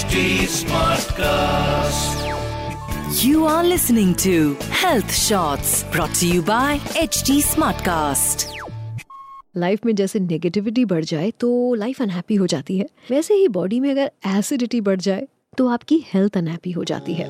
HD Smartcast. You are listening to Health Shots brought to you by HD Smartcast. Life में जैसे negativity बढ़ जाए तो life unhappy हो जाती है वैसे ही बॉडी में अगर एसिडिटी बढ़ जाए तो आपकी हेल्थ अनहैप्पी हो जाती है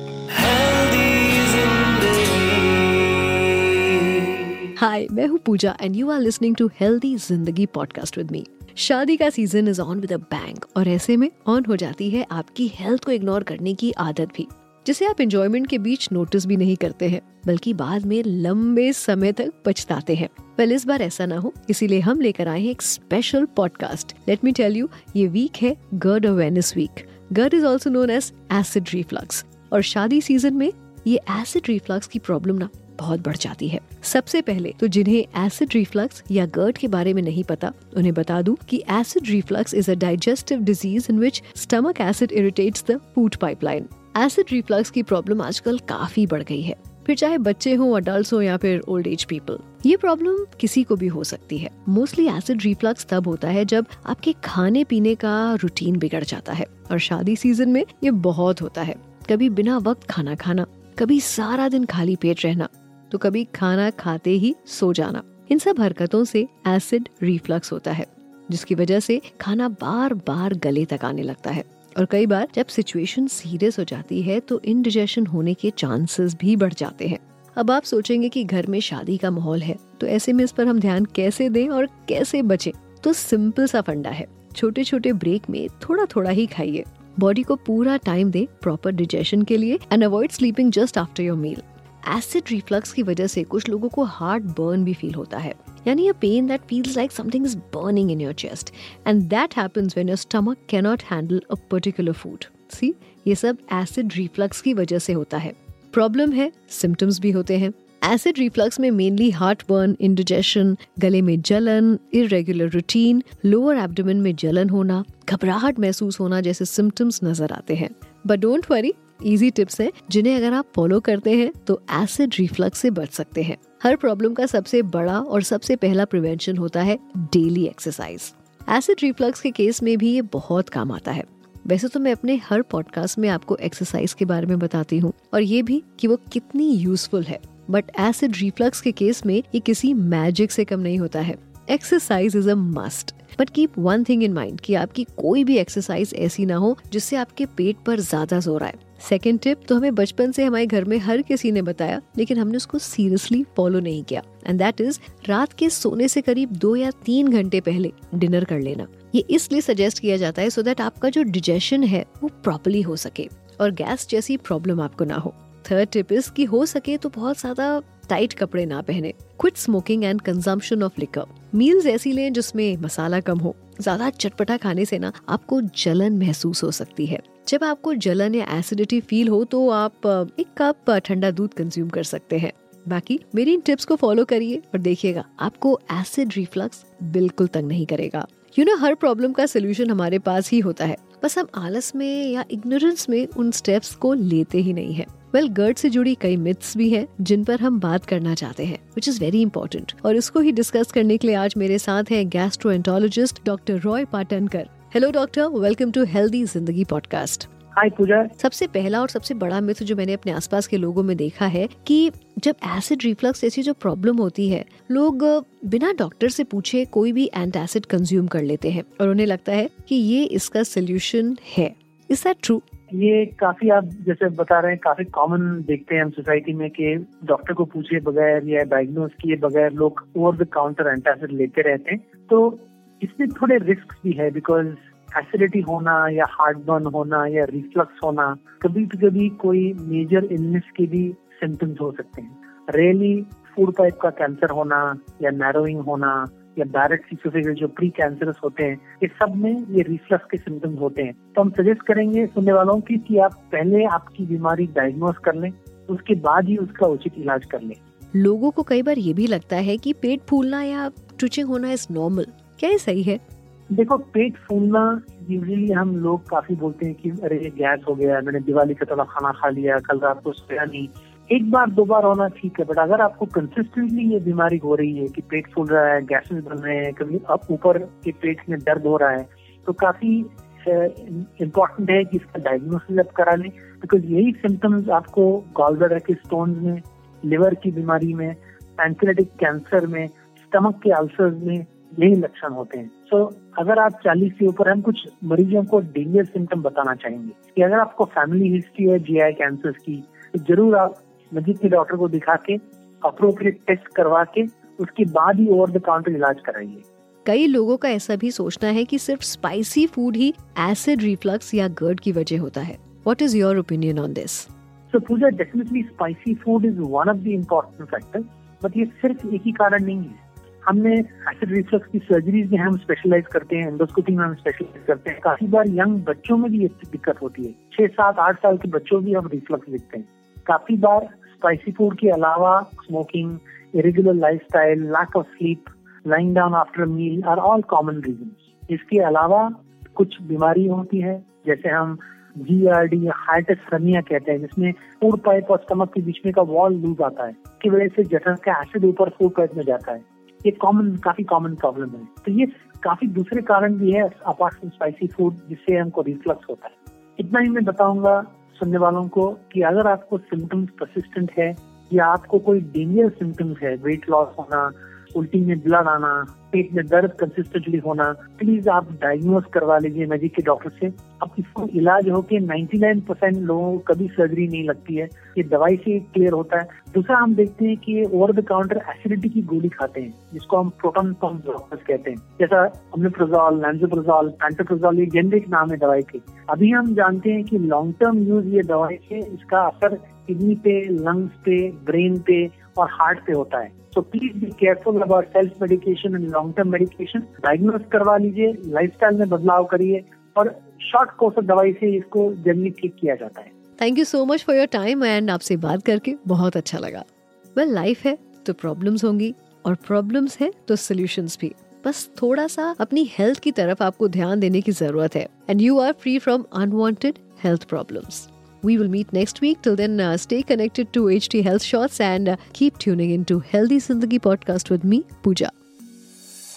हाय मैं हूँ Pooja and you are listening to healthy Zindagi podcast with me शादी का season is on with a bang और ऐसे में ऑन हो जाती है आपकी हेल्थ को इग्नोर करने की आदत भी, जिसे आप इंजॉयमेंट के बीच नोटिस भी नहीं करते हैं, बल्कि बाद में लंबे समय तक पछताते हैं। वेल इस बार ऐसा ना हो, इसीलिए हम लेकर आए हैं एक special podcast let me tell you ये वीक है GERD awareness week GERD is also known as acid reflux और शादी सीज़न में ये एसिड रिफ्लक्स की प्रॉब्लम ना बहुत बढ़ जाती है। सबसे पहले तो जिन्हें एसिड रिफ्लक्स या गर्ड के बारे में नहीं पता, उन्हें बता दूँ कि acid reflux is a digestive disease in which stomach acid irritates the food pipeline acid reflux की प्रॉब्लम आजकल काफ़ी बढ़ गई है। फिर चाहे बच्चे हों अडल्ट हो या फिर ओल्ड एज पीपल ये प्रॉब्लम किसी को भी हो सकती है। मोस्टली एसिड रिफ्लक्स तब होता है जब आपके खाने पीने का रूटीन बिगड़ जाता है और शादी सीज़न में ये बहुत होता है। कभी बिना वक्त खाना खाना, कभी सारा दिन खाली पेट रहना। तो कभी खाना खाते ही सो जाना। इन सब हरकतों से एसिड रिफ्लक्स होता है, जिसकी वजह से खाना बार बार गले तक आने लगता है। और कई बार जब सिचुएशन सीरियस हो जाती है तो इनडिजेशन होने के चांसेस भी बढ़ जाते हैं। अब आप सोचेंगे कि घर में शादी का माहौल है तो ऐसे में इस पर हम ध्यान कैसे दें और कैसे बचें? तो सिंपल सा फंडा है। छोटे छोटे ब्रेक में थोड़ा थोड़ा ही खाइए। बॉडी को पूरा टाइम दे प्रॉपर डिजेशन के लिए and avoid sleeping just after your meal acid reflux की वजह से कुछ लोगों को हार्ट बर्न भी फील होता है। यानी a pain that feels like something is burning in your chest and that happens when your stomach can not handle a particular food see ये सब एसिड रिफ्लक्स की वजह से होता है। प्रॉब्लम है सिम्टम्स भी होते हैं। एसिड रिफ्लक्स में मेनली हार्ट बर्न इंडिजेशन गले में जलन इरेगुलर रूटीन लोअर एब्डोमेन में जलन होना, घबराहट महसूस होना जैसे सिम्टम्स नज़र आते हैं। But don't worry easy tips हैं, जिन्हें अगर आप फॉलो करते हैं तो एसिड रिफ्लक्स से बच सकते हैं। हर प्रॉब्लम का सबसे बड़ा और सबसे पहला प्रिवेंशन होता है डेली एक्सरसाइज एसिड रिफ्लक्स के केस में भी ये बहुत काम आता है। वैसे तो मैं अपने हर पॉडकास्ट में आपको एक्सरसाइज के बारे में बताती हूँ, और ये भी कि वो कितनी यूजफुल है। बट एसिड रिफ्लक्स के केस में ये किसी मैजिक से कम नहीं होता है। Exercise is a must but keep one thing in mind कि आपकी कोई भी एक्सरसाइज ऐसी ना हो, जिससे आपके पेट पर ज़्यादा ज़ोर आए। सेकेंड टिप तो हमें बचपन से हमारे घर में हर किसी ने बताया, लेकिन हमने उसको सीरियसली फॉलो नहीं किया। एंड दैट इज़ रात के सोने से करीब दो या तीन घंटे पहले डिनर कर लेना। ये इसलिए सजेस्ट किया जाता है सो so दैट आपका जो डिजेशन है, वो प्रॉपरली हो सके और गैस जैसी प्रॉब्लम आपको ना हो। थर्ड टिप इज़ की हो सके तो बहुत ज़्यादा टाइट कपड़े ना पहने। Quit smoking and consumption of liquor meals ऐसी लें जिसमें मसाला कम हो। ज़्यादा चटपटा खाने से ना आपको जलन महसूस हो सकती है। जब आपको जलन या एसिडिटी फील हो तो आप एक कप ठंडा दूध कंज्यूम कर सकते हैं। बाकी मेरी इन टिप्स को फॉलो करिए और देखिएगा आपको एसिड रिफ्लक्स बिल्कुल तंग नहीं करेगा। यू you नो know, हर प्रॉब्लम का सोल्यूशन हमारे पास ही होता है। बस हम आलस में या इग्नोरेंस में उन स्टेप्स को लेते ही नहीं है। वेल well, गर्ड से जुड़ी कई मिथ्स भी हैं जिन पर हम बात करना चाहते हैं विच इज़ वेरी इंपॉर्टेंट और इसको ही डिस्कस करने के लिए आज मेरे साथ हैं gastroenterologist doctor Roy Patankar hello doctor welcome to healthy Zindagi podcast hi Pooja सबसे पहला और सबसे बड़ा मिथ जो मैंने अपने आसपास के लोगों में देखा है कि जब एसिड रिफ्लक्स ऐसी जो प्रॉब्लम होती है लोग बिना डॉक्टर से पूछे कोई भी एंटासिड कंज्यूम कर लेते हैं और उन्हें लगता है कि ये इसका सोल्यूशन है। इज़ दैट ट्रू ये काफ़ी आप जैसे बता रहे हैं काफ़ी कॉमन देखते हैं हम सोसाइटी में कि डॉक्टर को पूछे बगैर या डायग्नोज किए बगैर लोग ओवर द काउंटर एंटासिड लेते रहते हैं। तो इसमें थोड़े रिस्क भी है बिकॉज़ एसिडिटी होना या हार्ट बर्न होना या रिफ्लक्स होना कभी कभी कोई मेजर इलनेस के भी सिम्टम्स हो सकते हैं। रेली फ़ूड पाइप का कैंसर होना या नैरोइंग होना या बैरेट सीसोफेगल जो प्री कैंसरस होते हैं, ये सब में ये रिफ्लक्स के सिम्टम्स होते हैं। तो हम सजेस्ट करेंगे सुनने वालों की कि आप पहले आपकी बीमारी डायग्नोज कर लें, उसके बाद ही उसका उचित इलाज कर लें। लोगों को कई बार ये भी लगता है कि पेट फूलना या ट्विचिंग होना इज़ नॉर्मल क्या ये सही है? देखो, पेट फूलना यूजली हम लोग काफ़ी बोलते हैं कि, अरे गैस हो गया, मैंने दिवाली का थोड़ा खाना खा लिया, कल रात को सोया नहीं। एक बार, दो बार होना ठीक है बट अगर आपको कंसिस्टेंटली ये बीमारी हो रही है कि पेट फूल रहा है गैसेस बन रहे हैं, कभी अब ऊपर के पेट में दर्द हो रहा है तो काफ़ी इम्पोर्टेंट है कि इसका डायग्नोसिस आप करा लें बिकॉज़ यही सिम्टम्स आपको गॉलब्लैडर के स्टोन में लिवर की बीमारी में पैंक्रेटिक कैंसर में स्टमक के अल्सर्स में यही लक्षण होते हैं। सो so, अगर आप 40 से ऊपर हम कुछ मरीजों को डेंजर सिम्टम बताना चाहेंगे। कि अगर आपको फैमिली हिस्ट्री है जीआई कैंसर की तो ज़रूर आप नजीक के डॉक्टर को दिखा के अप्रोप्रिएट टेस्ट करवा के उसके बाद ही ओवर द काउंटर इलाज कराइए। कई लोगों का ऐसा भी सोचना है कि सिर्फ़ स्पाइसी फ़ूड ही एसिड रिफ्लक्स या गर्ड की वजह होता है। What is your opinion on this so Pooja definitely spicy food is one of the important factor but ये सिर्फ़ एक ही कारण नहीं है। हमने एसिड रिफ्लक्स की सर्जरीज में हम स्पेशलाइज करते हैं एंडोस्कोपी में हम स्पेशलाइज करते हैं। काफ़ी बार यंग बच्चों में भी ये दिक्कत होती है। छह सात आठ साल के बच्चों भी हम रिफ्लक्स दिखते हैं। काफ़ी बार स्पाइसी फ़ूड के अलावा smoking irregular lifestyle lack of sleep lying down after meal are all common reason इसके अलावा कुछ बीमारी होती है, जैसे हम जी आर डी हार्ट सर्निया कहते हैं, जिसमें फ़ूड पाइप और स्टमक के बीच में का वॉल लूज आता है, की वजह से जठर का एसिड ऊपर फ़ूड पाइप में जाता है। ये कॉमन काफ़ी कॉमन प्रॉब्लम है। तो ये काफ़ी दूसरे कारण भी है अपार्ट फ्रॉम स्पाइसी फ़ूड जिससे हमको रिफ्लक्स होता है। इतना ही मैं बताऊँगा सुनने वालों को कि अगर आपको सिम्टम्स परसिस्टेंट है, या आपको कोई डेंजर सिम्टम्स है वेट लॉस होना उल्टी में ब्लड आना, पेट में दर्द कंसिस्टेंटली होना प्लीज़ आप डायग्नोज करवा लीजिए नजीक के डॉक्टर से। अब इसको इलाज होके 99 परसेंट लोगों को कभी सर्जरी नहीं लगती है। ये दवाई से क्लियर होता है। दूसरा हम देखते हैं कि ओवर द काउंटर एसिडिटी की गोली खाते हैं, जिसको हम प्रोटोन पंप ब्लॉकर्स कहते हैं। जैसा अम्लोप्रोजॉल लैंजोप्रोजॉल पैंटोप्रोजॉल ये जेनरिक नाम है दवाई के। अभी हम जानते हैं कि लॉन्ग टर्म यूज़ ये दवाई से इसका असर किडनी पे लंग्स पे ब्रेन पे और हार्ट पे होता है। So please be careful about self medication and long term medication diagnose करवा लीजिए लाइफस्टाइल में बदलाव करिए और शॉर्ट कोर्स ऑफ़ दवाई से इसको जल्दी ठीक किया जाता है। Thank you so much for your time and आपसे बात करके बहुत अच्छा लगा। वेल well, लाइफ है तो प्रॉब्लम्स होंगी और प्रॉब्लम्स है तो सोल्यूशंस भी। बस थोड़ा सा अपनी हेल्थ की तरफ़ आपको ध्यान देने की ज़रूरत है। And you are free from unwanted health problems We will meet next week. Till then, uh, stay connected to HT Health Shots and uh, keep tuning into Healthy Zindagi podcast with me, Pooja.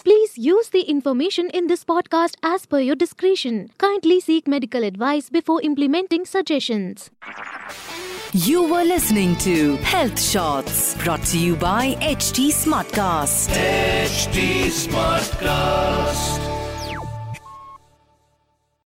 Please use the information in this podcast as per your discretion. Kindly seek medical advice before implementing suggestions. You were listening to Health Shots brought to you by HT Smartcast. HT Smartcast.